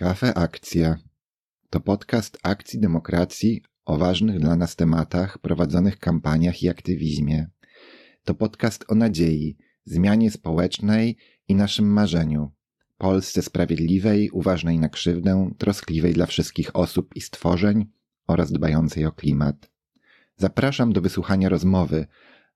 Kafe Akcja to podcast akcji demokracji o ważnych dla nas tematach, prowadzonych kampaniach i aktywizmie. To podcast o nadziei, zmianie społecznej i naszym marzeniu. Polsce sprawiedliwej, uważnej na krzywdę, troskliwej dla wszystkich osób i stworzeń oraz dbającej o klimat. Zapraszam do wysłuchania rozmowy,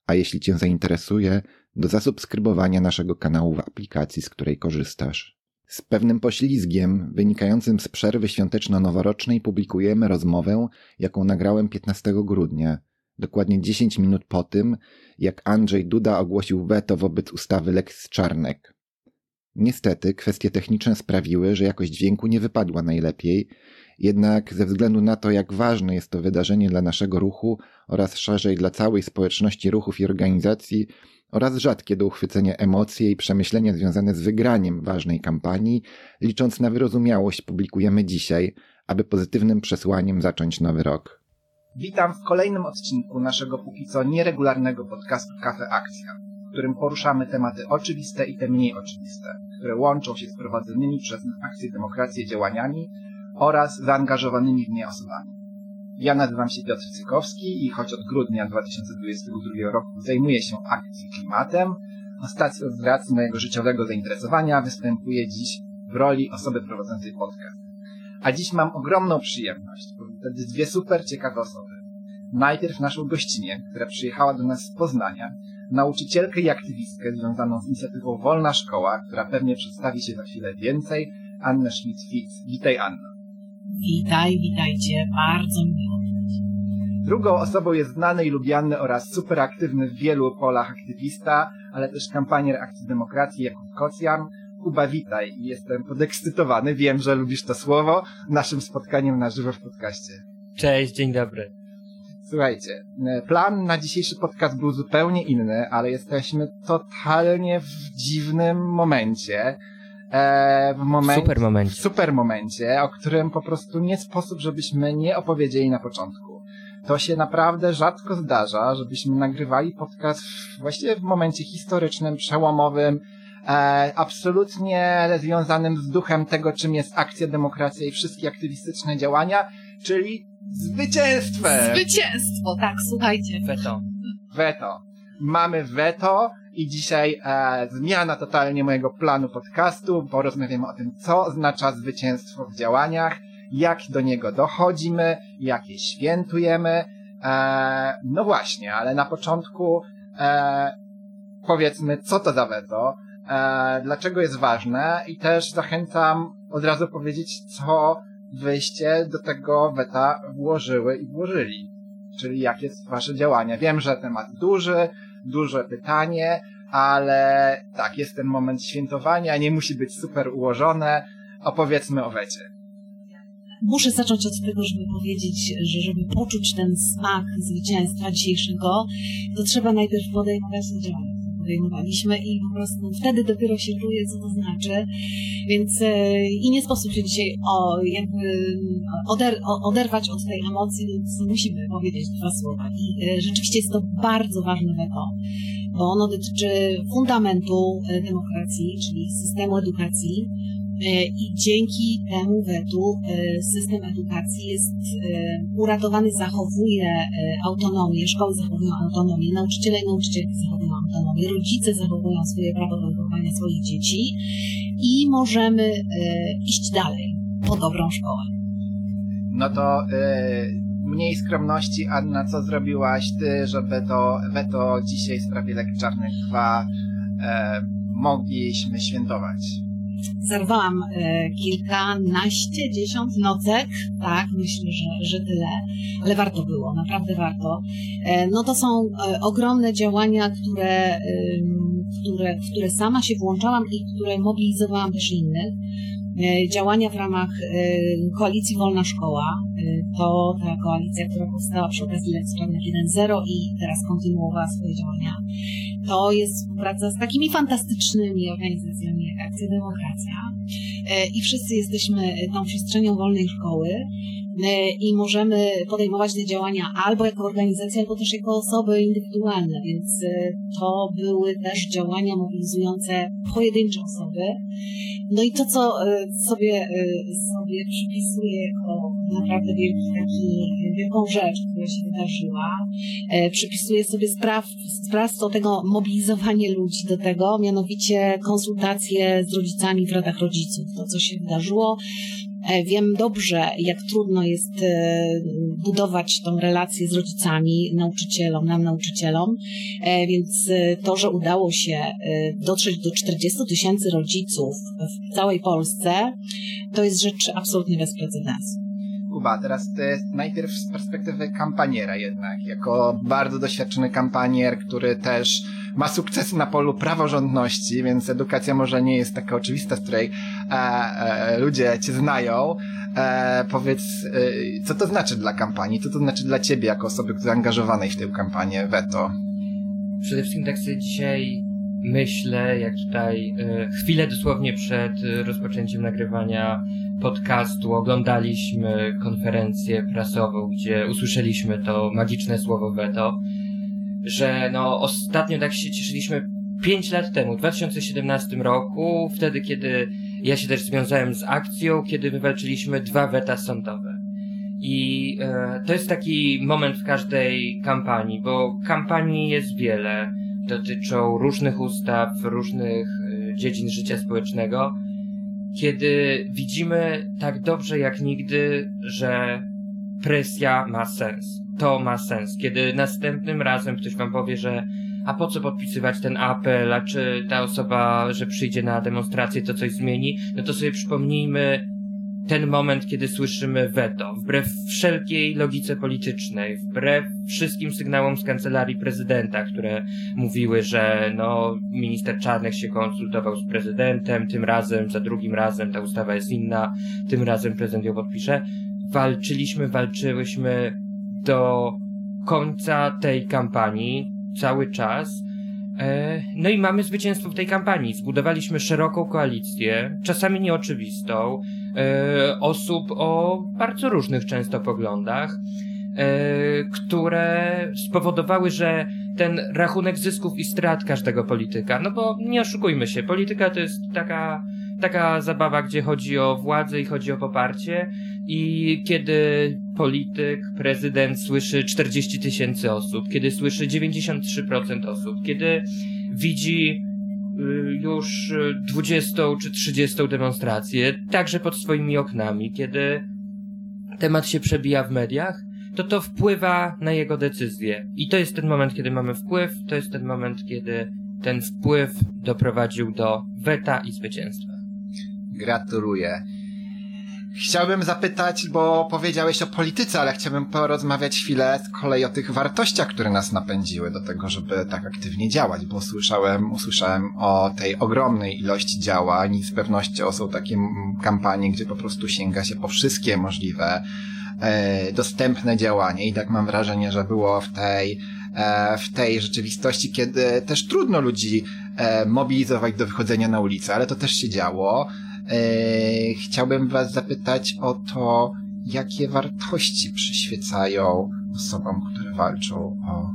a jeśli Cię zainteresuje, do zasubskrybowania naszego kanału w aplikacji, z której korzystasz. Z pewnym poślizgiem wynikającym z przerwy świąteczno-noworocznej publikujemy rozmowę, jaką nagrałem 15 grudnia, dokładnie 10 minut po tym, jak Andrzej Duda ogłosił weto wobec ustawy Lex Czarnek. Niestety kwestie techniczne sprawiły, że jakość dźwięku nie wypadła najlepiej, jednak ze względu na to, jak ważne jest to wydarzenie dla naszego ruchu oraz szerzej dla całej społeczności ruchów i organizacji, oraz rzadkie do uchwycenia emocje i przemyślenia związane z wygraniem ważnej kampanii, licząc na wyrozumiałość, publikujemy dzisiaj, aby pozytywnym przesłaniem zacząć nowy rok. Witam w kolejnym odcinku naszego póki co nieregularnego podcastu Kafe Akcja, w którym poruszamy tematy oczywiste i te mniej oczywiste, które łączą się z prowadzonymi przez Akcję Demokrację działaniami oraz zaangażowanymi w nie osobami. Ja nazywam się Piotr Cykowski i choć od grudnia 2022 roku zajmuję się akcji klimatem, ostatnio z racji mojego życiowego zainteresowania występuję dziś w roli osoby prowadzącej podcast. A dziś mam ogromną przyjemność powitać dwie super ciekawe osoby. Najpierw naszą gościnę, która przyjechała do nas z Poznania, nauczycielkę i aktywistkę związaną z inicjatywą Wolna Szkoła, która pewnie przedstawi się za chwilę więcej, Annę Schmidt-Fitz. Witaj Anno. Witaj, witajcie, bardzo miło. Drugą osobą jest znany i lubiany oraz super aktywny w wielu polach aktywista, ale też kampanier akcji demokracji Jakub Kocjan. Kuba, witaj. Jestem podekscytowany, wiem, że lubisz to słowo, naszym spotkaniem na żywo w podcaście. Cześć, dzień dobry. Słuchajcie, plan na dzisiejszy podcast był zupełnie inny, ale jesteśmy totalnie w dziwnym momencie e, w momencie, super momencie. W super momencie, o którym po prostu nie sposób, żebyśmy nie opowiedzieli na początku. To się naprawdę rzadko zdarza, żebyśmy nagrywali podcast właściwie w momencie historycznym, przełomowym, e, absolutnie związanym z duchem tego, czym jest akcja, demokracja i wszystkie aktywistyczne działania, czyli zwycięstwem! Zwycięstwo, tak, słuchajcie. Weto. Weto. Mamy weto i dzisiaj e, zmiana totalnie mojego planu podcastu. Porozmawiamy o tym, co oznacza zwycięstwo w działaniach, jak do niego dochodzimy, jak je świętujemy. E, no właśnie, ale na początku e, powiedzmy, co to za weto, e, dlaczego jest ważne i też zachęcam od razu powiedzieć, co wyście do tego weta włożyły i włożyli. Czyli jakie są wasze działania. Wiem, że temat duży, duże pytanie, ale tak, jest ten moment świętowania, nie musi być super ułożone. Opowiedzmy o wecie. Muszę zacząć od tego, żeby powiedzieć, że żeby poczuć ten smak zwycięstwa dzisiejszego, to trzeba najpierw podejmować działania podejmowaliśmy i po prostu wtedy dopiero się czuje, co to znaczy. Więc e, i nie sposób się dzisiaj o, jakby oder, oderwać od tej emocji, więc musimy powiedzieć dwa słowa. I e, rzeczywiście jest to bardzo ważne weto, bo ono dotyczy fundamentu e, demokracji, czyli systemu edukacji, i dzięki temu wetu e, system edukacji jest e, uratowany, zachowuje autonomię, szkoły zachowują autonomię, nauczyciele i nauczycielki zachowują autonomię, rodzice zachowują swoje prawo do wychowania swoich dzieci i możemy iść dalej po dobrą szkołę. No to mniej skromności, Anna, co zrobiłaś ty, żeby to weto dzisiaj w sprawie Lek Czarnych 2 mogliśmy świętować? Zerwałam e, kilkanaście, dziesiąt nocek, tak, myślę, że, że tyle, ale warto było, naprawdę warto. E, no to są e, ogromne działania, które, które, w które sama się włączałam i które mobilizowałam też innych. E, działania w ramach e, koalicji Wolna Szkoła. E, to ta koalicja, która powstała przy okazji Lex Czarnek 1.0 i teraz kontynuowała swoje działania. To jest współpraca z takimi fantastycznymi organizacjami jak Akcja Demokracja. I wszyscy jesteśmy tą przestrzenią wolnej szkoły. I możemy podejmować te działania albo jako organizacja, albo też jako osoby indywidualne, więc to były też działania mobilizujące pojedyncze osoby. No i to, co sobie, sobie przypisuję jako naprawdę wielki taki, wielką rzecz, która się wydarzyła, przypisuję sobie spraw, sprawstwo tego mobilizowanie ludzi do tego, mianowicie konsultacje z rodzicami w radach rodziców. To, co się wydarzyło, E, wiem dobrze, jak trudno jest e, budować tą relację z rodzicami, nauczycielom, nam nauczycielom, e, więc to, że udało się dotrzeć do 40 tysięcy rodziców w całej Polsce, to jest rzecz absolutnie bez precedensu. Kuba, teraz ty najpierw z perspektywy kampaniera jednak, jako bardzo doświadczony kampanier, który też ma sukcesy na polu praworządności, więc edukacja może nie jest taka oczywista, z której e, e, ludzie cię znają. E, powiedz, e, co to znaczy dla kampanii? Co to znaczy dla ciebie, jako osoby zaangażowanej w tę kampanię Veto? Przede wszystkim tak sobie dzisiaj myślę, jak tutaj e, chwilę dosłownie przed rozpoczęciem nagrywania podcastu oglądaliśmy konferencję prasową, gdzie usłyszeliśmy to magiczne słowo veto, że no ostatnio tak się cieszyliśmy 5 lat temu, w 2017 roku, wtedy kiedy ja się też związałem z akcją, kiedy wywalczyliśmy dwa weta sądowe. I e, to jest taki moment w każdej kampanii, bo kampanii jest wiele, dotyczą różnych ustaw, różnych e, dziedzin życia społecznego, kiedy widzimy tak dobrze jak nigdy, że presja ma sens to ma sens. Kiedy następnym razem ktoś wam powie, że a po co podpisywać ten apel, a czy ta osoba, że przyjdzie na demonstrację, to coś zmieni, no to sobie przypomnijmy ten moment, kiedy słyszymy weto, wbrew wszelkiej logice politycznej, wbrew wszystkim sygnałom z kancelarii prezydenta, które mówiły, że no, minister Czarnek się konsultował z prezydentem, tym razem, za drugim razem ta ustawa jest inna, tym razem prezydent ją podpisze. Walczyliśmy, walczyłyśmy do końca tej kampanii, cały czas. E, no i mamy zwycięstwo w tej kampanii. Zbudowaliśmy szeroką koalicję, czasami nieoczywistą, e, osób o bardzo różnych często poglądach, e, które spowodowały, że ten rachunek zysków i strat każdego polityka, no bo nie oszukujmy się, polityka to jest taka, taka zabawa, gdzie chodzi o władzę i chodzi o poparcie, i kiedy polityk, prezydent słyszy 40 tysięcy osób, kiedy słyszy 93% osób, kiedy widzi y, już 20 czy 30 demonstrację, także pod swoimi oknami, kiedy temat się przebija w mediach, to to wpływa na jego decyzję. I to jest ten moment, kiedy mamy wpływ, to jest ten moment, kiedy ten wpływ doprowadził do weta i zwycięstwa. Gratuluję. Chciałbym zapytać, bo powiedziałeś o polityce, ale chciałbym porozmawiać chwilę z kolei o tych wartościach, które nas napędziły do tego, żeby tak aktywnie działać, bo słyszałem, usłyszałem o tej ogromnej ilości działań i z pewnością są takie kampanie, gdzie po prostu sięga się po wszystkie możliwe e, dostępne działania i tak mam wrażenie, że było w tej, e, w tej rzeczywistości, kiedy też trudno ludzi e, mobilizować do wychodzenia na ulicę, ale to też się działo. E, chciałbym Was zapytać o to, jakie wartości przyświecają osobom, które walczą o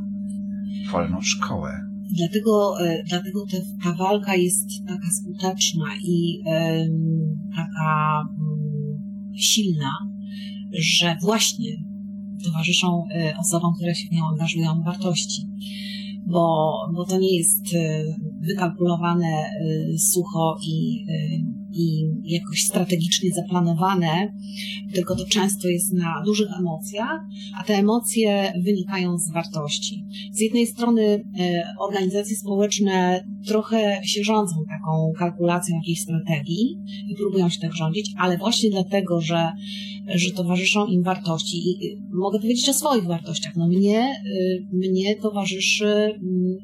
wolną szkołę. Dlatego, e, dlatego ta walka jest taka skuteczna i taka mm, silna, że właśnie towarzyszą e, osobom, które się w nią angażują wartości. Bo, bo to nie jest wykalkulowane sucho i i jakoś strategicznie zaplanowane, tylko to często jest na dużych emocjach, a te emocje wynikają z wartości. Z jednej strony e, organizacje społeczne trochę się rządzą taką kalkulacją jakiejś strategii i próbują się tak rządzić, ale właśnie dlatego, że, że towarzyszą im wartości i mogę powiedzieć o swoich wartościach. No mnie, e, mnie towarzyszy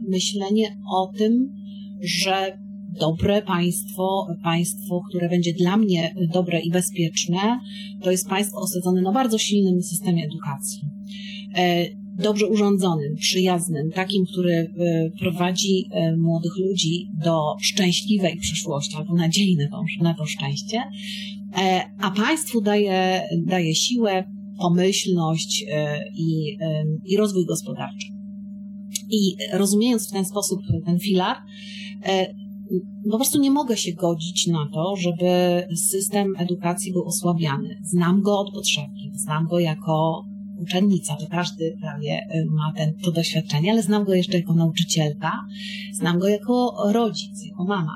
myślenie o tym, że dobre państwo, państwo, które będzie dla mnie dobre i bezpieczne, to jest państwo osadzone na bardzo silnym systemie edukacji. E, dobrze urządzonym, przyjaznym, takim, który e, prowadzi e, młodych ludzi do szczęśliwej przyszłości albo nadziei na to, szczęście, a państwu daje, daje siłę pomyślność i, i rozwój gospodarczy. I rozumiejąc w ten sposób ten filar, po prostu nie mogę się godzić na to, żeby system edukacji był osłabiany. Znam go od podszewki, znam go jako uczennica, to każdy prawie y, ma ten, to doświadczenie, ale znam go jeszcze jako nauczycielka, znam go jako rodzic, jako mama.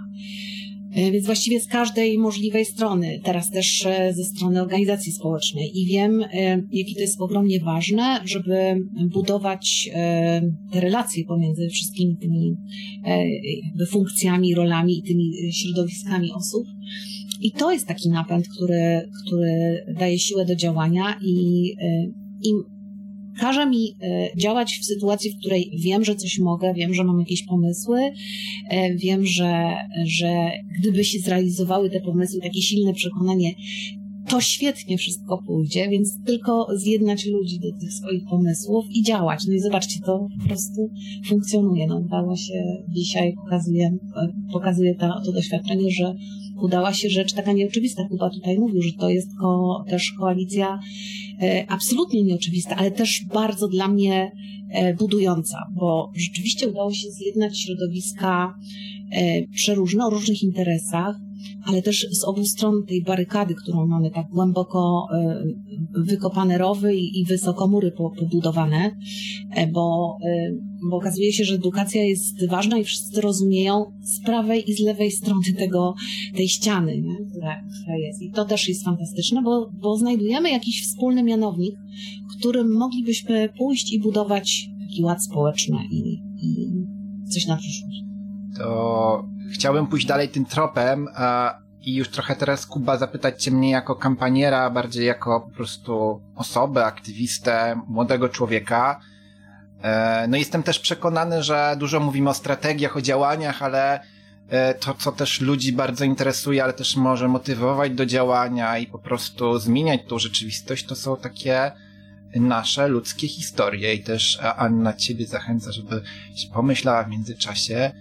Y, więc właściwie z każdej możliwej strony, teraz też y, ze strony organizacji społecznej i wiem, jakie to jest ogromnie ważne, żeby budować te relacje pomiędzy wszystkimi tymi jakby funkcjami, rolami i tymi środowiskami osób. I to jest taki napęd, który, który daje siłę do działania i i każe mi e, działać w sytuacji, w której wiem, że coś mogę, wiem, że mam jakieś pomysły, e, wiem, że, że gdyby się zrealizowały te pomysły, takie silne przekonanie, to świetnie wszystko pójdzie, więc tylko zjednać ludzi do tych swoich pomysłów i działać. No i zobaczcie, to po prostu funkcjonuje. No, udało się dzisiaj, pokazuje, e, pokazuje to, to doświadczenie, że udała się rzecz taka nieoczywista. Kuba tutaj mówił, że to jest ko, też koalicja e, absolutnie nieoczywista, ale też bardzo dla mnie e, budująca, bo rzeczywiście udało się zjednać środowiska e, przeróżne o różnych interesach, ale też z obu stron tej barykady, którą mamy tak głęboko e, wykopane rowy i, wysoko mury pobudowane, e, bo, e, bo okazuje się, że edukacja jest ważna i wszyscy rozumieją z prawej i z lewej strony tego, tej ściany, nie? Która, która jest. I to też jest fantastyczne, bo, bo znajdujemy jakiś wspólny mianownik, którym moglibyśmy pójść i budować taki ład społeczny i, i coś na przyszłość. To chciałbym pójść dalej tym tropem i już trochę teraz Kuba zapytać cię mnie jako kampaniera, bardziej jako po prostu osobę, aktywistę, młodego człowieka. E, no jestem też przekonany, że dużo mówimy o strategiach, o działaniach, ale e, to, co też ludzi bardzo interesuje, ale też może motywować do działania i po prostu zmieniać tą rzeczywistość, to są takie nasze ludzkie historie. I też Anna ciebie zachęca, żeby się pomyślała w międzyczasie,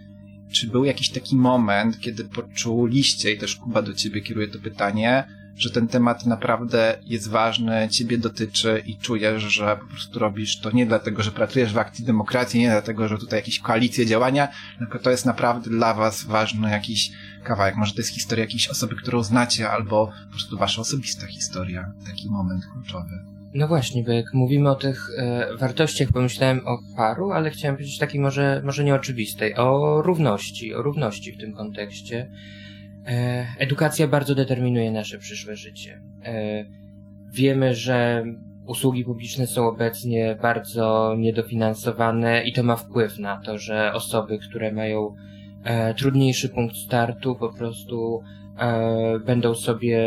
czy był jakiś taki moment, kiedy poczuliście, i też Kuba do ciebie kieruje to pytanie, że ten temat naprawdę jest ważny, ciebie dotyczy i czujesz, że po prostu robisz to nie dlatego, że pracujesz w akcji demokracji, nie dlatego, że tutaj jakieś koalicje działania, tylko to jest naprawdę dla was ważny jakiś kawałek. Może to jest historia jakiejś osoby, którą znacie, albo po prostu wasza osobista historia, taki moment kluczowy. No właśnie, bo jak mówimy o tych e, wartościach, pomyślałem o paru, ale chciałem powiedzieć takiej może, może nieoczywistej, o równości, o równości w tym kontekście. E, edukacja bardzo determinuje nasze przyszłe życie. E, wiemy, że usługi publiczne są obecnie bardzo niedofinansowane i to ma wpływ na to, że osoby, które mają e, trudniejszy punkt startu, po prostu e, będą sobie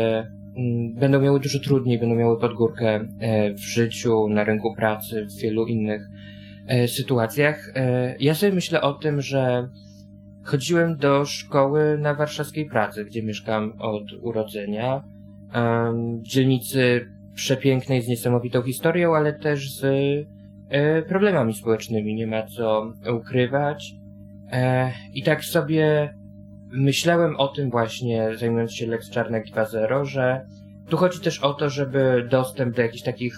będą miały dużo trudniej, będą miały podgórkę e, w życiu, na rynku pracy, w wielu innych e, sytuacjach. E, ja sobie myślę o tym, że chodziłem do szkoły na warszawskiej Pradze, gdzie mieszkam od urodzenia. W dzielnicy przepięknej, z niesamowitą historią, ale też z problemami społecznymi, nie ma co ukrywać. I tak sobie myślałem o tym właśnie, zajmując się Lex Czarnek 2.0, że tu chodzi też o to, żeby dostęp do jakichś takich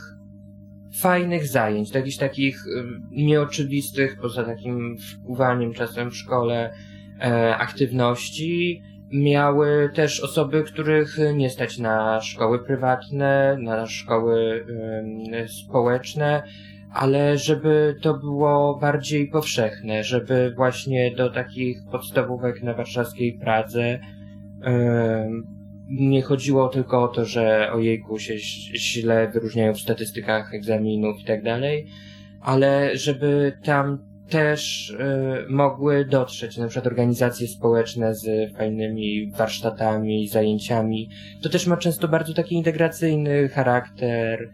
fajnych zajęć, do jakichś takich nieoczywistych, poza takim wpływaniem czasem w szkole, e, aktywności, miały też osoby, których nie stać na szkoły prywatne, na szkoły społeczne, ale żeby to było bardziej powszechne, żeby właśnie do takich podstawówek na warszawskiej Pradze nie chodziło tylko o to, że ojejku się źle wyróżniają w statystykach egzaminów i tak dalej, ale żeby tam też y, mogły dotrzeć na przykład organizacje społeczne z fajnymi warsztatami, zajęciami. To też ma często bardzo taki integracyjny charakter,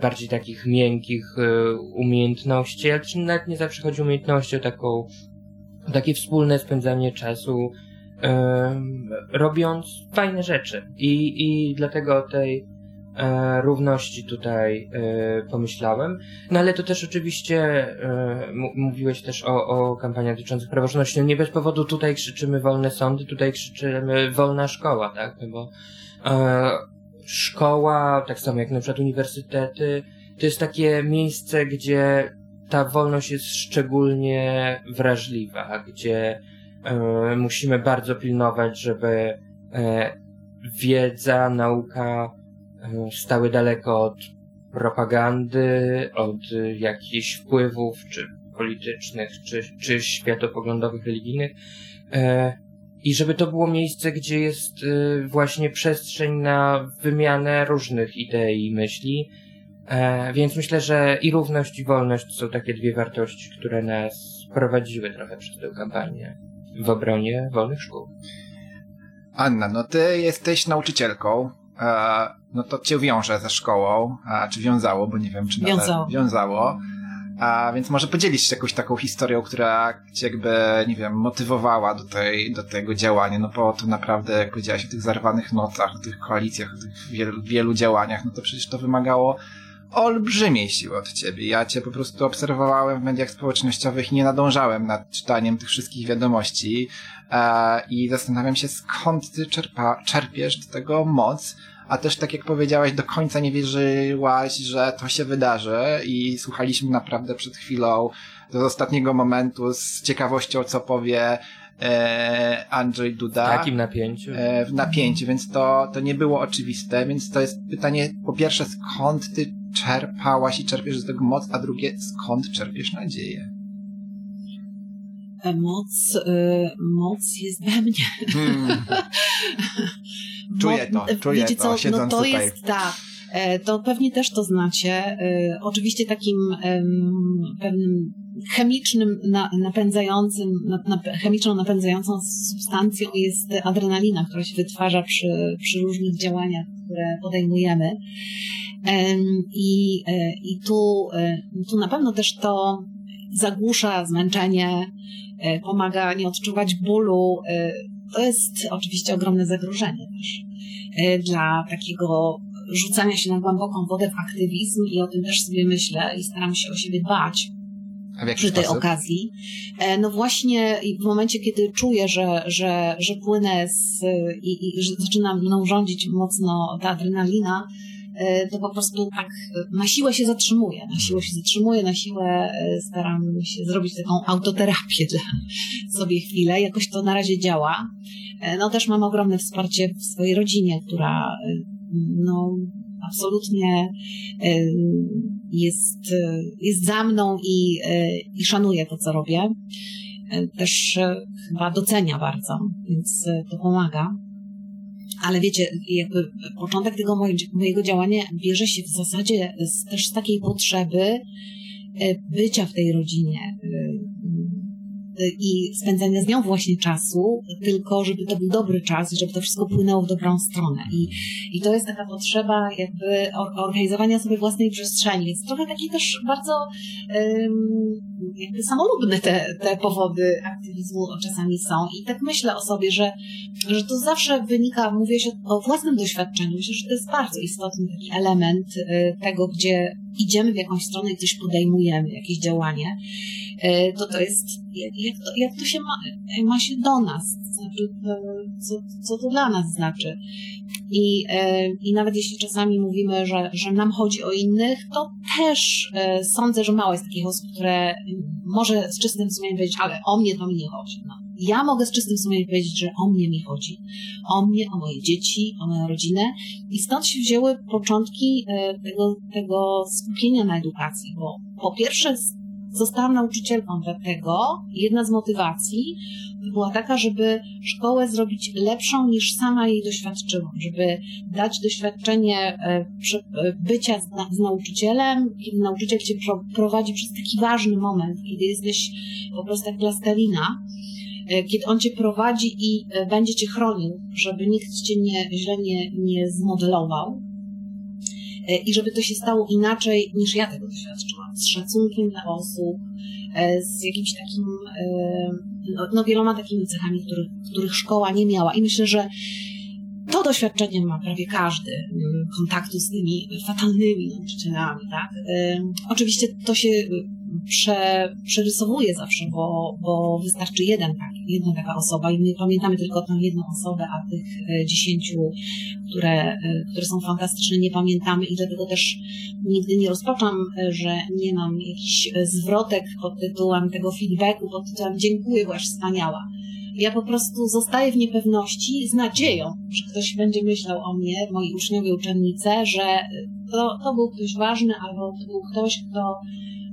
bardziej takich miękkich e, umiejętności, ale nawet nie zawsze chodzi o umiejętności, o taką, takie wspólne spędzanie czasu, e, robiąc fajne rzeczy. I, i dlatego o tej e, równości tutaj e, pomyślałem. No ale to też oczywiście e, mówiłeś też o, o kampaniach dotyczących praworządności. No nie bez powodu tutaj krzyczymy wolne sądy, tutaj krzyczymy wolna szkoła, tak? No bo szkoła, tak samo jak na przykład uniwersytety, to jest takie miejsce, gdzie ta wolność jest szczególnie wrażliwa, gdzie e, musimy bardzo pilnować, żeby e, wiedza, nauka e, stały daleko od propagandy, od jakichś wpływów, czy politycznych, czy, czy światopoglądowych, religijnych. E, I żeby to było miejsce, gdzie jest e, właśnie przestrzeń na wymianę różnych idei i myśli. E, więc myślę, że i równość, i wolność są takie dwie wartości, które nas prowadziły trochę przez tę kampanię w obronie wolnych szkół. Anna, no ty jesteś nauczycielką, no to cię wiąże ze szkołą, a czy wiązało, bo nie wiem, czy wiązało. wiązało. A więc może podzielić się jakąś taką historią, która cię jakby, nie wiem, motywowała do, tej, do tego działania, no bo to naprawdę, jak powiedziałaś o tych zarwanych nocach, o tych koalicjach, o tych wielu, wielu działaniach, no to przecież to wymagało olbrzymiej siły od ciebie. Ja cię po prostu obserwowałem w mediach społecznościowych i nie nadążałem nad czytaniem tych wszystkich wiadomości e, i zastanawiam się, skąd ty czerpa, czerpiesz do tego moc, a też tak jak powiedziałaś, do końca nie wierzyłaś, że to się wydarzy i słuchaliśmy naprawdę przed chwilą do ostatniego momentu z ciekawością, co powie e, Andrzej Duda. W takim napięciu. E, w napięciu, więc to, to nie było oczywiste, więc to jest pytanie, po pierwsze, skąd ty czerpałaś i czerpiesz z tego moc, a drugie, skąd czerpiesz nadzieję? E, moc, y, moc jest we mnie. Hmm. Czuję to, czuję wiecie to, co, no to tutaj. jest tak. E, to pewnie też to znacie. E, oczywiście takim pewnym chemicznym napędzającym, chemiczną napędzającą substancją jest adrenalina, która się wytwarza przy, przy różnych działaniach, które podejmujemy. I, e, i tu, tu na pewno też to zagłusza zmęczenie, pomaga nie odczuwać bólu, to jest oczywiście ogromne zagrożenie też e, dla takiego rzucania się na głęboką wodę w aktywizm i o tym też sobie myślę i staram się o siebie dbać przy tej sposób? okazji. E, no właśnie w momencie, kiedy czuję, że, że, że płynę z, i, i że zaczyna mną rządzić mocno ta adrenalina, E, to po prostu tak na siłę się zatrzymuje, na siłę się zatrzymuje, na siłę e, staram się zrobić taką autoterapię dla sobie chwilę. Jakoś to na razie działa. E, no też mam ogromne wsparcie w swojej rodzinie, która no absolutnie jest, jest za mną i, i szanuje to, co robię. Też chyba docenia bardzo, więc to pomaga. Ale wiecie, jakby początek tego mojego działania bierze się w zasadzie z, też z takiej potrzeby e, bycia w tej rodzinie e, i spędzania z nią właśnie czasu, tylko żeby to był dobry czas i żeby to wszystko płynęło w dobrą stronę. I, i to jest taka potrzeba jakby organizowania sobie własnej przestrzeni, więc trochę takie też bardzo jakby samolubne te, te powody aktywizmu czasami są. I tak myślę o sobie, że, że to zawsze wynika, mówię się o własnym doświadczeniu. Myślę, że to jest bardzo istotny taki element y, tego, gdzie idziemy w jakąś stronę i coś podejmujemy, jakieś działanie. E, to to jest, jak to, jak to się ma, ma się do nas, znaczy, co, co to dla nas znaczy. I, e, I nawet jeśli czasami mówimy, że, że nam chodzi o innych, to też e, sądzę, że mało jest takich osób, które może z czystym sumieniem powiedzieć, ale o mnie to mi nie chodzi. No. Ja mogę z czystym sumieniem powiedzieć, że o mnie mi chodzi. O mnie, o moje dzieci, o moją rodzinę. I stąd się wzięły początki tego, tego skupienia na edukacji, bo po pierwsze Zostałam nauczycielką dlatego, jedna z motywacji była taka, żeby szkołę zrobić lepszą niż sama jej doświadczyłam, żeby dać doświadczenie e, e, bycia z nauczycielem, kiedy nauczyciel cię prowadzi przez taki ważny moment, kiedy jesteś po prostu jak plastelina, e, kiedy on cię prowadzi i będzie cię chronił, żeby nikt cię nie, źle nie, nie zmodelował i żeby to się stało inaczej niż ja tego doświadczyłam z szacunkiem dla osób, e, z jakimś takim, e, no, no wieloma takimi cechami, których, których szkoła nie miała. I myślę, że to doświadczenie ma prawie każdy kontaktu z tymi fatalnymi nauczycielami, tak? E, oczywiście to się prze, przerysowuję zawsze, bo, bo wystarczy jeden taki, jedna taka osoba i my pamiętamy tylko tę jedną osobę, a tych e, dziesięciu, które, e, które są fantastyczne, nie pamiętamy i dlatego też nigdy nie rozpaczam, e, że nie mam jakichś zwrotek pod tytułem tego feedbacku, pod tytułem dziękuję, byłaś wspaniała. Ja po prostu zostaję w niepewności z nadzieją, że ktoś będzie myślał o mnie, moi uczniowie, uczennice, że to, to był ktoś ważny albo to był ktoś, kto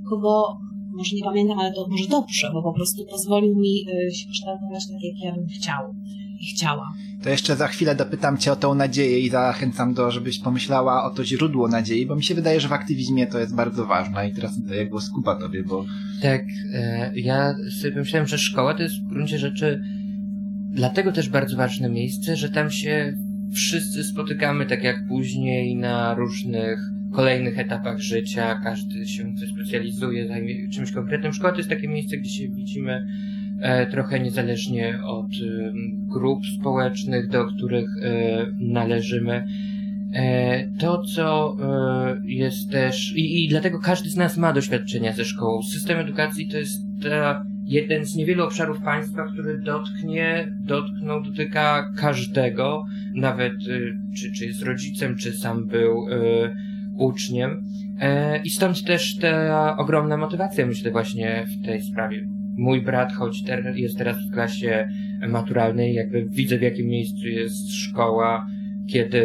kogo może nie pamiętam, ale to może dobrze, bo po prostu pozwolił mi y, się kształtować tak, jak ja bym chciał i chciała. To jeszcze za chwilę dopytam Cię o tą nadzieję i zachęcam do, żebyś pomyślała o to źródło nadziei, bo mi się wydaje, że w aktywizmie to jest bardzo ważne i teraz daję głos Kuba Tobie, bo... Tak, e, ja sobie myślałem, że szkoła to jest w gruncie rzeczy dlatego też bardzo ważne miejsce, że tam się wszyscy spotykamy, tak jak później na różnych kolejnych etapach życia, każdy się specjalizuje, zajmie czymś konkretnym. Szkoła to jest takie miejsce, gdzie się widzimy e, trochę niezależnie od e, grup społecznych, do których e, należymy. E, to, co e, jest też, i, i dlatego każdy z nas ma doświadczenia ze szkołą. System edukacji to jest ta jeden z niewielu obszarów państwa, który dotknie, dotknął, dotyka każdego, nawet y, czy, czy jest rodzicem, czy sam był y, uczniem. E, I stąd też ta ogromna motywacja, myślę, właśnie w tej sprawie. Mój brat, choć ter jest teraz w klasie maturalnej, jakby widzę w jakim miejscu jest szkoła, kiedy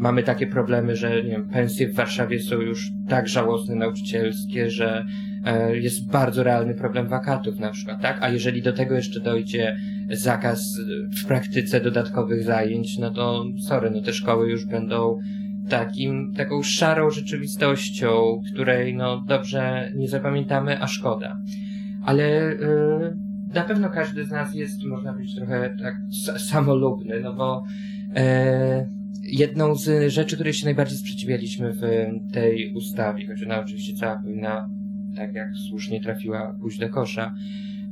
mamy takie problemy, że nie wiem, pensje w Warszawie są już tak żałosne nauczycielskie, że e, jest bardzo realny problem wakatów na przykład, tak? A jeżeli do tego jeszcze dojdzie zakaz w praktyce dodatkowych zajęć, no to sorry, no te szkoły już będą takim, taką szarą rzeczywistością, której no dobrze nie zapamiętamy, a szkoda. Ale yy, na pewno każdy z nas jest, można powiedzieć, trochę tak samolubny, no bo yy, jedną z rzeczy, której się najbardziej sprzeciwialiśmy w tej ustawie, choć ona oczywiście cała powinna, tak jak słusznie trafiła, pójść do kosza,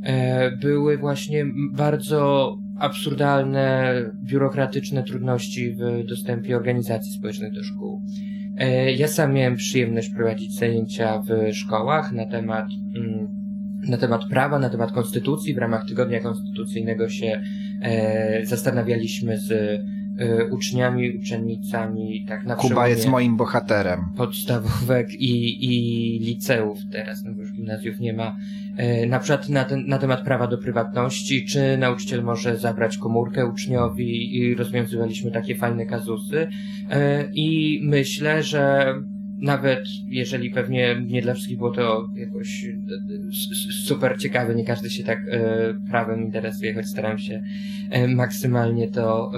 e, były właśnie bardzo absurdalne, biurokratyczne trudności w dostępie organizacji społecznych do szkół. E, ja sam miałem przyjemność prowadzić zajęcia w szkołach na temat, mm, na temat prawa, na temat konstytucji. W ramach tygodnia konstytucyjnego się e, zastanawialiśmy z uczniami, uczennicami, tak na Kuba jest moim bohaterem. Podstawówek i, i liceów teraz, no bo już gimnazjów nie ma. Y, na przykład na, ten, na temat prawa do prywatności, czy nauczyciel może zabrać komórkę uczniowi i rozwiązywaliśmy takie fajne kazusy. Y, I myślę, że nawet jeżeli pewnie nie dla wszystkich było to jakoś e, e, super ciekawe, nie każdy się tak e, prawem interesuje, choć staram się maksymalnie to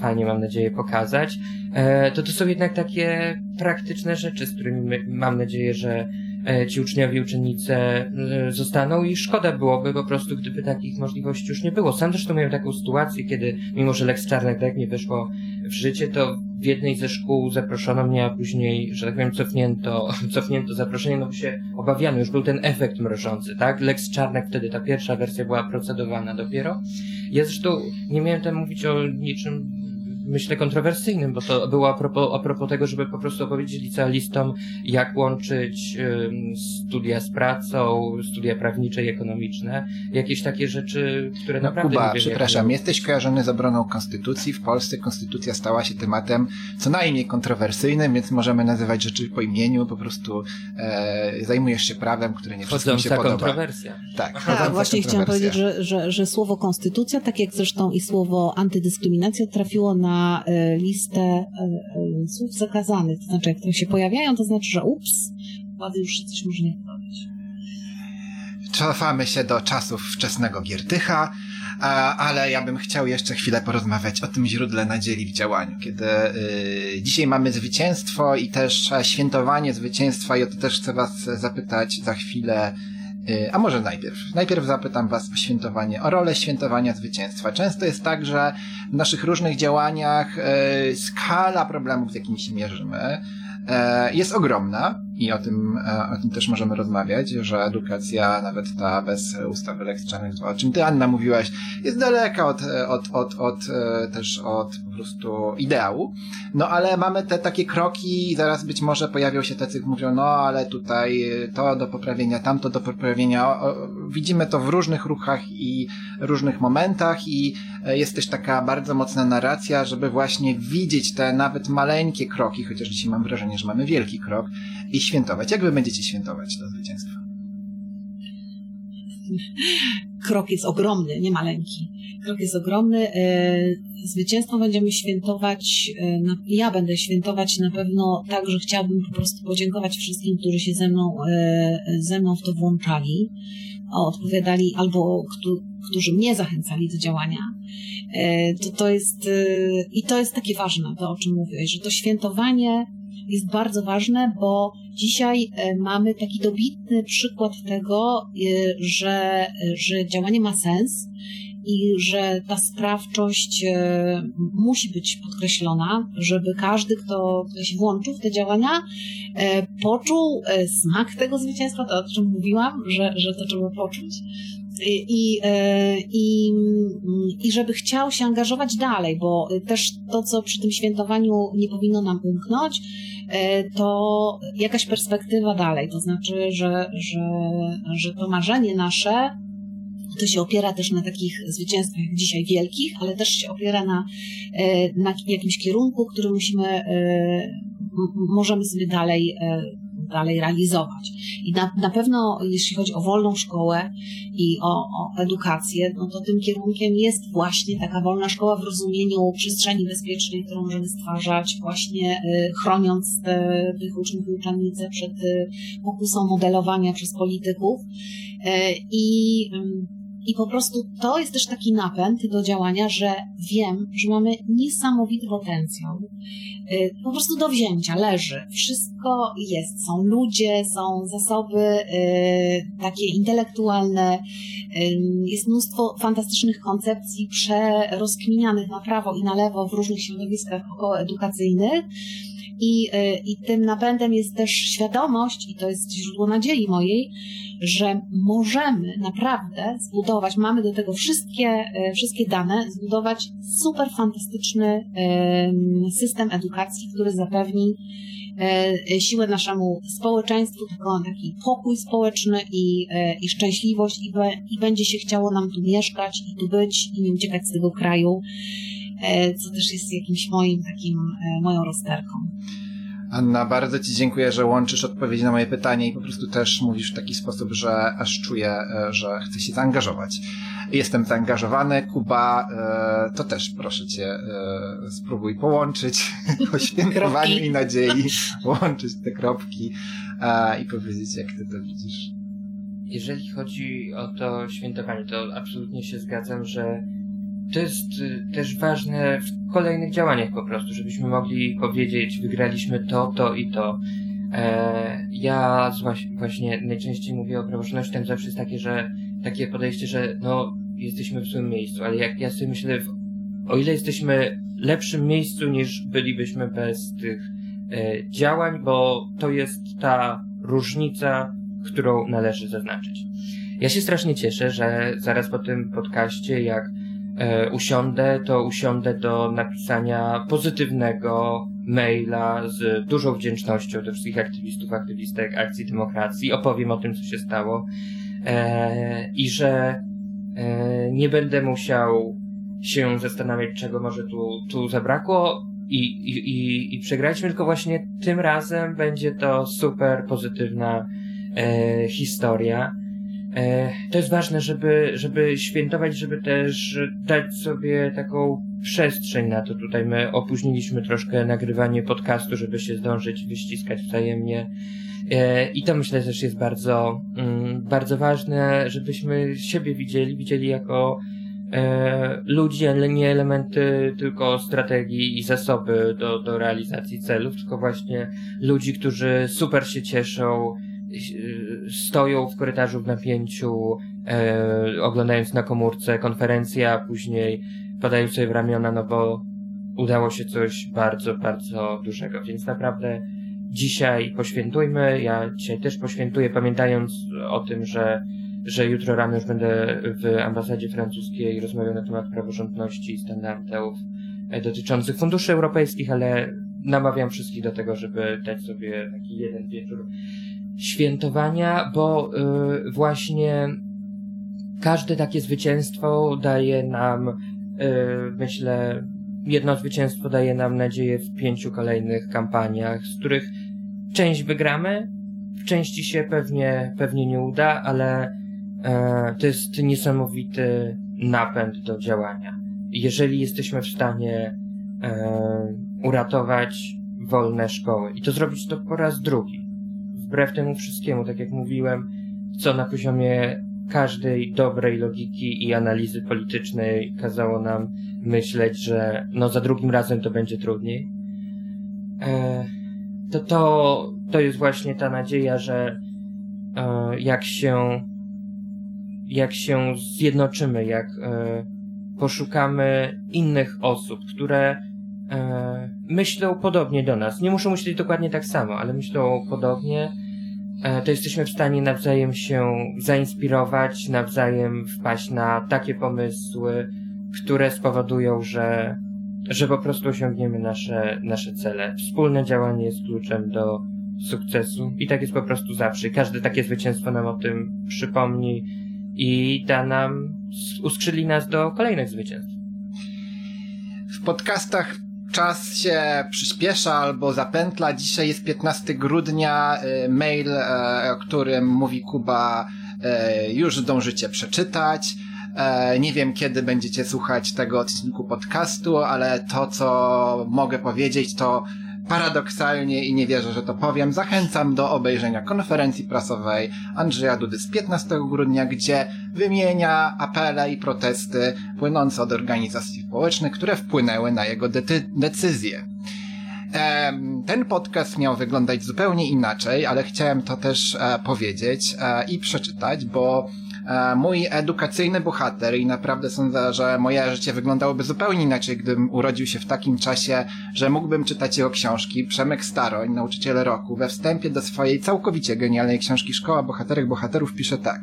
fajnie, mam nadzieję, pokazać, to to są jednak takie praktyczne rzeczy, z którymi my, mam nadzieję, że ci uczniowie uczennice zostaną i szkoda byłoby po prostu, gdyby takich możliwości już nie było. Sam zresztą miałem taką sytuację, kiedy mimo, że Lex Czarnek tak nie weszło w życie, to w jednej ze szkół zaproszono mnie, a później, że tak powiem, cofnięto, cofnięto zaproszenie, no bo się obawiano, już był ten efekt mrożący, tak? Lex Czarnek wtedy, ta pierwsza wersja była procedowana dopiero. Ja zresztą nie miałem tam mówić o niczym myślę, kontrowersyjnym, bo to było a propos, a propos tego, żeby po prostu opowiedzieć licealistom, jak łączyć um, studia z pracą, studia prawnicze i ekonomiczne, jakieś takie rzeczy, które no, naprawdę Kuba, nie przepraszam, jesteś kojarzony z obroną konstytucji. W Polsce konstytucja stała się tematem co najmniej kontrowersyjnym, więc możemy nazywać rzeczy po imieniu, po prostu e, zajmujesz się prawem, które nie wszystkim się podoba. kontrowersja. Tak, tak właśnie chciałam powiedzieć, że, że, że słowo konstytucja, tak jak zresztą i słowo antydyskryminacja trafiło na E, listę e, e, słów zakazanych, to znaczy jak które się pojawiają, to znaczy, że ups, władzy już coś może nie podobać. Cofamy się do czasów wczesnego Giertycha, ale ja bym chciał jeszcze chwilę porozmawiać o tym źródle nadziei w działaniu, kiedy y, dzisiaj mamy zwycięstwo i też świętowanie zwycięstwa i o to też chcę was zapytać za chwilę, a może najpierw. Najpierw zapytam Was o świętowanie, o rolę świętowania zwycięstwa. Często jest tak, że w naszych różnych działaniach y, skala problemów, z jakimi się mierzymy, y, jest ogromna i o tym, e, o tym też możemy rozmawiać, że edukacja, nawet ta bez ustawy Lex Czarnych, o czym ty Anna mówiłaś, jest daleka od, od, od, od, też od po prostu ideału. No ale mamy te takie kroki i zaraz być może pojawią się tacy, mówią, no ale tutaj to do poprawienia, tamto do poprawienia. Widzimy to w różnych ruchach i różnych momentach i jest też taka bardzo mocna narracja, żeby właśnie widzieć te nawet maleńkie kroki, chociaż dzisiaj mam wrażenie, że mamy wielki krok i świętować. Jak wy będziecie świętować to zwycięstwo? Krok jest ogromny, nie maleńki. Krok jest ogromny. E, zwycięstwo będziemy świętować, e, ja będę świętować na pewno tak, że chciałabym po prostu podziękować wszystkim, którzy się ze mną, e, ze mną w to włączali, odpowiadali albo którzy mnie zachęcali do działania. To, to jest, i to jest takie ważne, to o czym mówię, że to świętowanie jest bardzo ważne, bo dzisiaj e, mamy taki dobitny przykład tego, e, że, że działanie ma sens i że ta sprawczość e, musi być podkreślona, żeby każdy, kto się włączył w te działania, poczuł smak tego zwycięstwa, to o czym mówiłam, że, że to trzeba poczuć. I, i, i żeby chciał się angażować dalej, bo też to, co przy tym świętowaniu nie powinno nam umknąć, E, to jakaś perspektywa dalej. To znaczy, że, że, że to marzenie nasze to się opiera też na takich zwycięstwach dzisiaj wielkich, ale też się opiera na, e, na jakimś kierunku, który musimy, e, możemy sobie dalej dalej realizować. I na, na pewno, jeśli chodzi o wolną szkołę i o, o edukację, no to tym kierunkiem jest właśnie taka wolna szkoła w rozumieniu przestrzeni bezpiecznej, którą możemy stwarzać, właśnie y, chroniąc te, tych uczniów i uczennice przed y, pokusą modelowania przez polityków. Y, I i po prostu to jest też taki napęd do działania, że wiem, że mamy niesamowity potencjał. Y, po prostu do wzięcia leży. Wszystko jest. Są ludzie, są zasoby y, takie intelektualne. Y, jest mnóstwo fantastycznych koncepcji przerozkminianych na prawo i na lewo w różnych środowiskach okołoedukacyjnych. I, I tym napędem jest też świadomość, i to jest źródło nadziei mojej, że możemy naprawdę zbudować, mamy do tego wszystkie, e, wszystkie dane, zbudować super fantastyczny system edukacji, który zapewni e, siłę naszemu społeczeństwu, tylko taki pokój społeczny i, e, i szczęśliwość i, be, i będzie się chciało nam tu mieszkać i tu być i nie uciekać z tego kraju, co też jest jakimś moim takim, moją rozterką. Anna, bardzo Ci dziękuję, że łączysz odpowiedzi na moje pytanie i po prostu też mówisz w taki sposób, że aż czuję, e, że chcę się zaangażować. Jestem zaangażowany. Kuba, e, to też proszę Cię, e, spróbuj połączyć o świętowaniu i nadziei, łączyć te kropki i powiedzieć, jak Ty to widzisz. Jeżeli chodzi o to świętowanie, to absolutnie się zgadzam, że to jest y, też ważne w kolejnych działaniach po prostu, żebyśmy mogli powiedzieć, wygraliśmy to, to i to. E, ja właśnie najczęściej mówię o praworządności, tam zawsze jest takie, że takie podejście, że no jesteśmy w złym miejscu, ale jak ja sobie myślę, o ile jesteśmy w lepszym miejscu niż bylibyśmy bez tych e, działań, bo to jest ta różnica, którą należy zaznaczyć. Ja się strasznie cieszę, że zaraz po tym podcaście, jak e, usiądę, to usiądę do napisania pozytywnego maila z dużą wdzięcznością do wszystkich aktywistów, aktywistek Akcji Demokracji. Opowiem o tym, co się stało e, i że e, nie będę musiał się zastanawiać, czego może tu, tu zabrakło i, i, i, i przegraliśmy, tylko właśnie tym razem będzie to super pozytywna e, historia. E, to jest ważne, żeby, żeby świętować, żeby też dać sobie taką przestrzeń na to. Tutaj my opóźniliśmy troszkę nagrywanie podcastu, żeby się zdążyć wyściskać wzajemnie. E, I to myślę też jest bardzo, mm, bardzo ważne, żebyśmy siebie widzieli, widzieli jako e, ludzi, ale nie elementy tylko strategii i zasoby do, do realizacji celów, tylko właśnie ludzi, którzy super się cieszą, stoją w korytarzu w napięciu, e, oglądając na komórce konferencję, a później padają sobie w ramiona, no bo udało się coś bardzo, bardzo dużego. Więc naprawdę dzisiaj poświętujmy. Ja dzisiaj też poświętuję, pamiętając o tym, że, że jutro rano już będę w ambasadzie francuskiej rozmawiał na temat praworządności i standardów e, dotyczących funduszy europejskich, ale namawiam wszystkich do tego, żeby dać sobie taki jeden wieczór świętowania, bo y, właśnie każde takie zwycięstwo daje nam, y, myślę, jedno zwycięstwo daje nam nadzieję w pięciu kolejnych kampaniach, z których część wygramy, w części się pewnie, pewnie nie uda, ale e, to jest niesamowity napęd do działania. Jeżeli jesteśmy w stanie e, uratować wolne szkoły i to zrobić to po raz drugi, wbrew temu wszystkiemu, tak jak mówiłem, co na poziomie każdej dobrej logiki i analizy politycznej kazało nam myśleć, że no za drugim razem to będzie trudniej. E, to, to, to jest właśnie ta nadzieja, że e, jak się jak się zjednoczymy, jak e, poszukamy innych osób, które myślą podobnie do nas. Nie muszą myśleć dokładnie tak samo, ale myślą podobnie. E, to jesteśmy w stanie nawzajem się zainspirować, nawzajem wpaść na takie pomysły, które spowodują, że, że po prostu osiągniemy nasze, nasze cele. Wspólne działanie jest kluczem do sukcesu i tak jest po prostu zawsze. Każde takie zwycięstwo nam o tym przypomni i da nam, uskrzydli nas do kolejnych zwycięstw. W podcastach czas się przyspiesza albo zapętla. Dzisiaj jest 15 grudnia, y, mail, y, o którym mówi Kuba, y, już zdążycie przeczytać. Nie wiem, kiedy będziecie słuchać tego odcinku podcastu, ale to, co mogę powiedzieć, to paradoksalnie i nie wierzę, że to powiem, zachęcam do obejrzenia konferencji prasowej Andrzeja Dudy z 15 grudnia, gdzie wymienia apele i protesty płynące od organizacji społecznych, które wpłynęły na jego decyzje. Ten podcast miał wyglądać zupełnie inaczej, ale chciałem to też e, powiedzieć e, i przeczytać, bo mój edukacyjny bohater i naprawdę sądzę, że moje życie wyglądałoby zupełnie inaczej, gdybym urodził się w takim czasie, że mógłbym czytać jego książki. Przemek Staroń, nauczyciel roku, we wstępie do swojej całkowicie genialnej książki Szkoła Bohaterek Bohaterów pisze tak.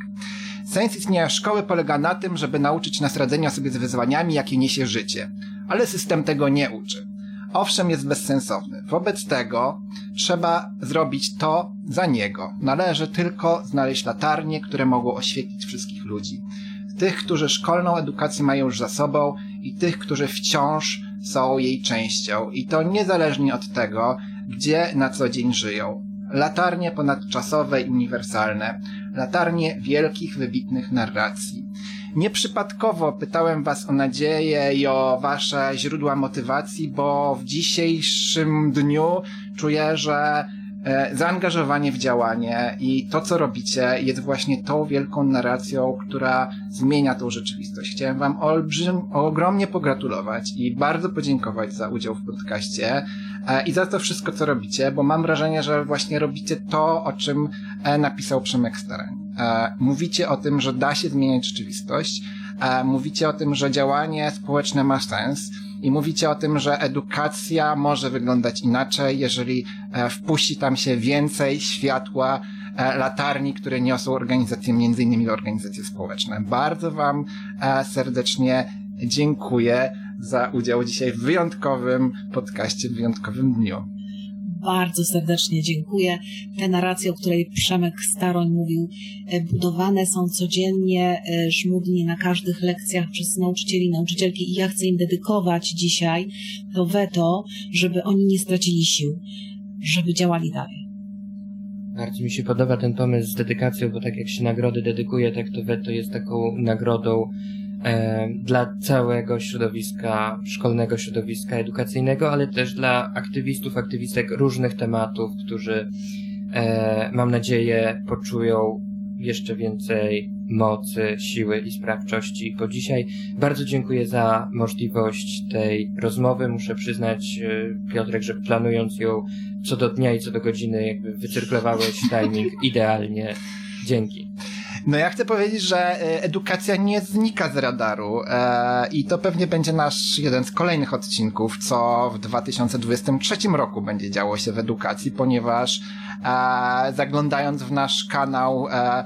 Sens istnienia szkoły polega na tym, żeby nauczyć nas radzenia sobie z wyzwaniami, jakie niesie życie. Ale system tego nie uczy owszem jest bezsensowny. Wobec tego trzeba zrobić to za niego. Należy tylko znaleźć latarnie, które mogą oświetlić wszystkich ludzi. Tych, którzy szkolną edukację mają już za sobą i tych, którzy wciąż są jej częścią. I to niezależnie od tego, gdzie na co dzień żyją. Latarnie ponadczasowe i uniwersalne. Latarnie wielkich, wybitnych narracji. Nieprzypadkowo pytałem Was o nadzieję i o Wasze źródła motywacji, bo w dzisiejszym dniu czuję, że e, zaangażowanie w działanie i to, co robicie, jest właśnie tą wielką narracją, która zmienia tą rzeczywistość. Chciałem Wam olbrzym, ogromnie pogratulować i bardzo podziękować za udział w podcaście e, i za to wszystko, co robicie, bo mam wrażenie, że właśnie robicie to, o czym e, napisał Przemek Starań. E, mówicie o tym, że da się zmieniać rzeczywistość, e, mówicie o tym, że działanie społeczne ma sens. I mówicie o tym, że edukacja może wyglądać inaczej, jeżeli e, wpuści tam się więcej światła, latarni, które niosą organizacje, między innymi organizacje społeczne. Bardzo Wam serdecznie dziękuję za udział dzisiaj w wyjątkowym podcaście, w wyjątkowym dniu bardzo serdecznie dziękuję. Te narracje, o której Przemek Staroń mówił, e, budowane są codziennie, e, żmudnie na każdych lekcjach przez nauczycieli, nauczycielki i ja chcę im dedykować dzisiaj to weto, żeby oni nie stracili sił, żeby działali dalej. Bardzo mi się podoba ten pomysł z dedykacją, bo tak jak się nagrody dedykuje, tak to weto jest taką nagrodą dla całego środowiska, szkolnego środowiska edukacyjnego, ale też dla aktywistów, aktywistek różnych tematów, którzy e, mam nadzieję poczują jeszcze więcej mocy, siły i sprawczości po dzisiaj. Bardzo dziękuję za możliwość tej rozmowy. Muszę przyznać, e, Piotrek, że planując ją co do dnia i co do godziny, jakby wycyrklowałeś timing idealnie. Dzięki. No ja chcę powiedzieć, że e, edukacja nie znika z radaru e, i to pewnie będzie nasz jeden z kolejnych odcinków, co w 2023 roku będzie działo się w edukacji, ponieważ e, zaglądając w nasz kanał e,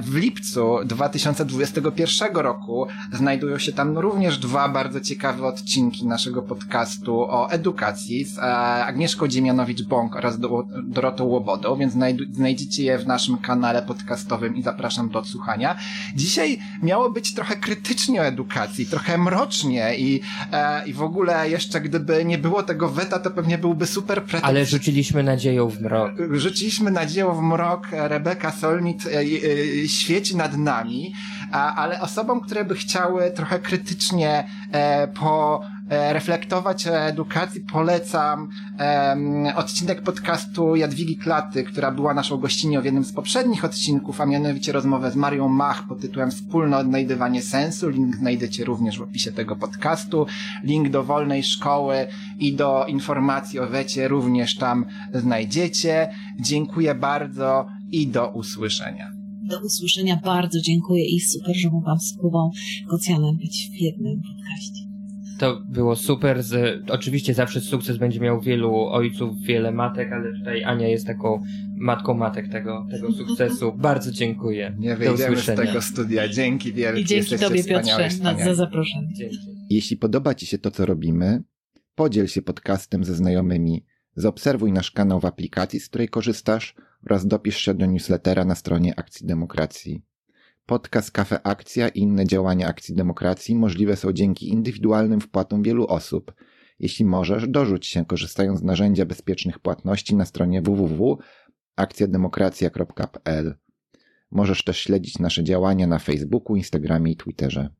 w lipcu 2021 roku znajdują się tam również dwa bardzo ciekawe odcinki naszego podcastu o edukacji z e, Agnieszką Dziemianowicz-Bąk oraz Dorotą Łobodą, więc znajdziecie je w naszym kanale podcastowym i zapraszam do odsłuchania. Dzisiaj miało być trochę krytycznie o edukacji, trochę mrocznie i, e, i w ogóle jeszcze gdyby nie było tego weta, to pewnie byłby super pretekst. Ale rzuciliśmy nadzieją w mrok. Rzuciliśmy nadzieją w mrok. Rebeka Solnit świeci nad nami, ale osobom, które by chciały trochę krytycznie e, po e, reflektować edukacji, polecam um, odcinek podcastu Jadwigi Klaty, która była naszą gościnią w jednym z poprzednich odcinków, a mianowicie rozmowę z Marią Mach pod tytułem Wspólne odnajdywanie sensu. Link znajdziecie również w opisie tego podcastu. Link do wolnej szkoły i do informacji o wecie również tam znajdziecie. Dziękuję bardzo i do usłyszenia do usłyszenia. Bardzo dziękuję i super, że mogłam z Kubą Kocjanem być w jednym podcaście. To było super. Z, oczywiście zawsze sukces będzie miał wielu ojców, wiele matek, ale tutaj Ania jest taką matką matek tego, tego sukcesu. Bardzo dziękuję. Nie wyjdziemy z tego studia. Dzięki wielkie. I dzięki Tobie Piotrze za zaproszenie. Dzięki. Jeśli podoba Ci się to, co robimy, podziel się podcastem ze znajomymi, zaobserwuj nasz kanał w aplikacji, z której korzystasz oraz dopisz się do newslettera na stronie Akcji Demokracji. Podcast Kafe Akcja i inne działania Akcji Demokracji możliwe są dzięki indywidualnym wpłatom wielu osób. Jeśli możesz, dorzuć się korzystając z narzędzia bezpiecznych płatności na stronie www.akcjademokracja.pl. Możesz też śledzić nasze działania na Facebooku, Instagramie i Twitterze.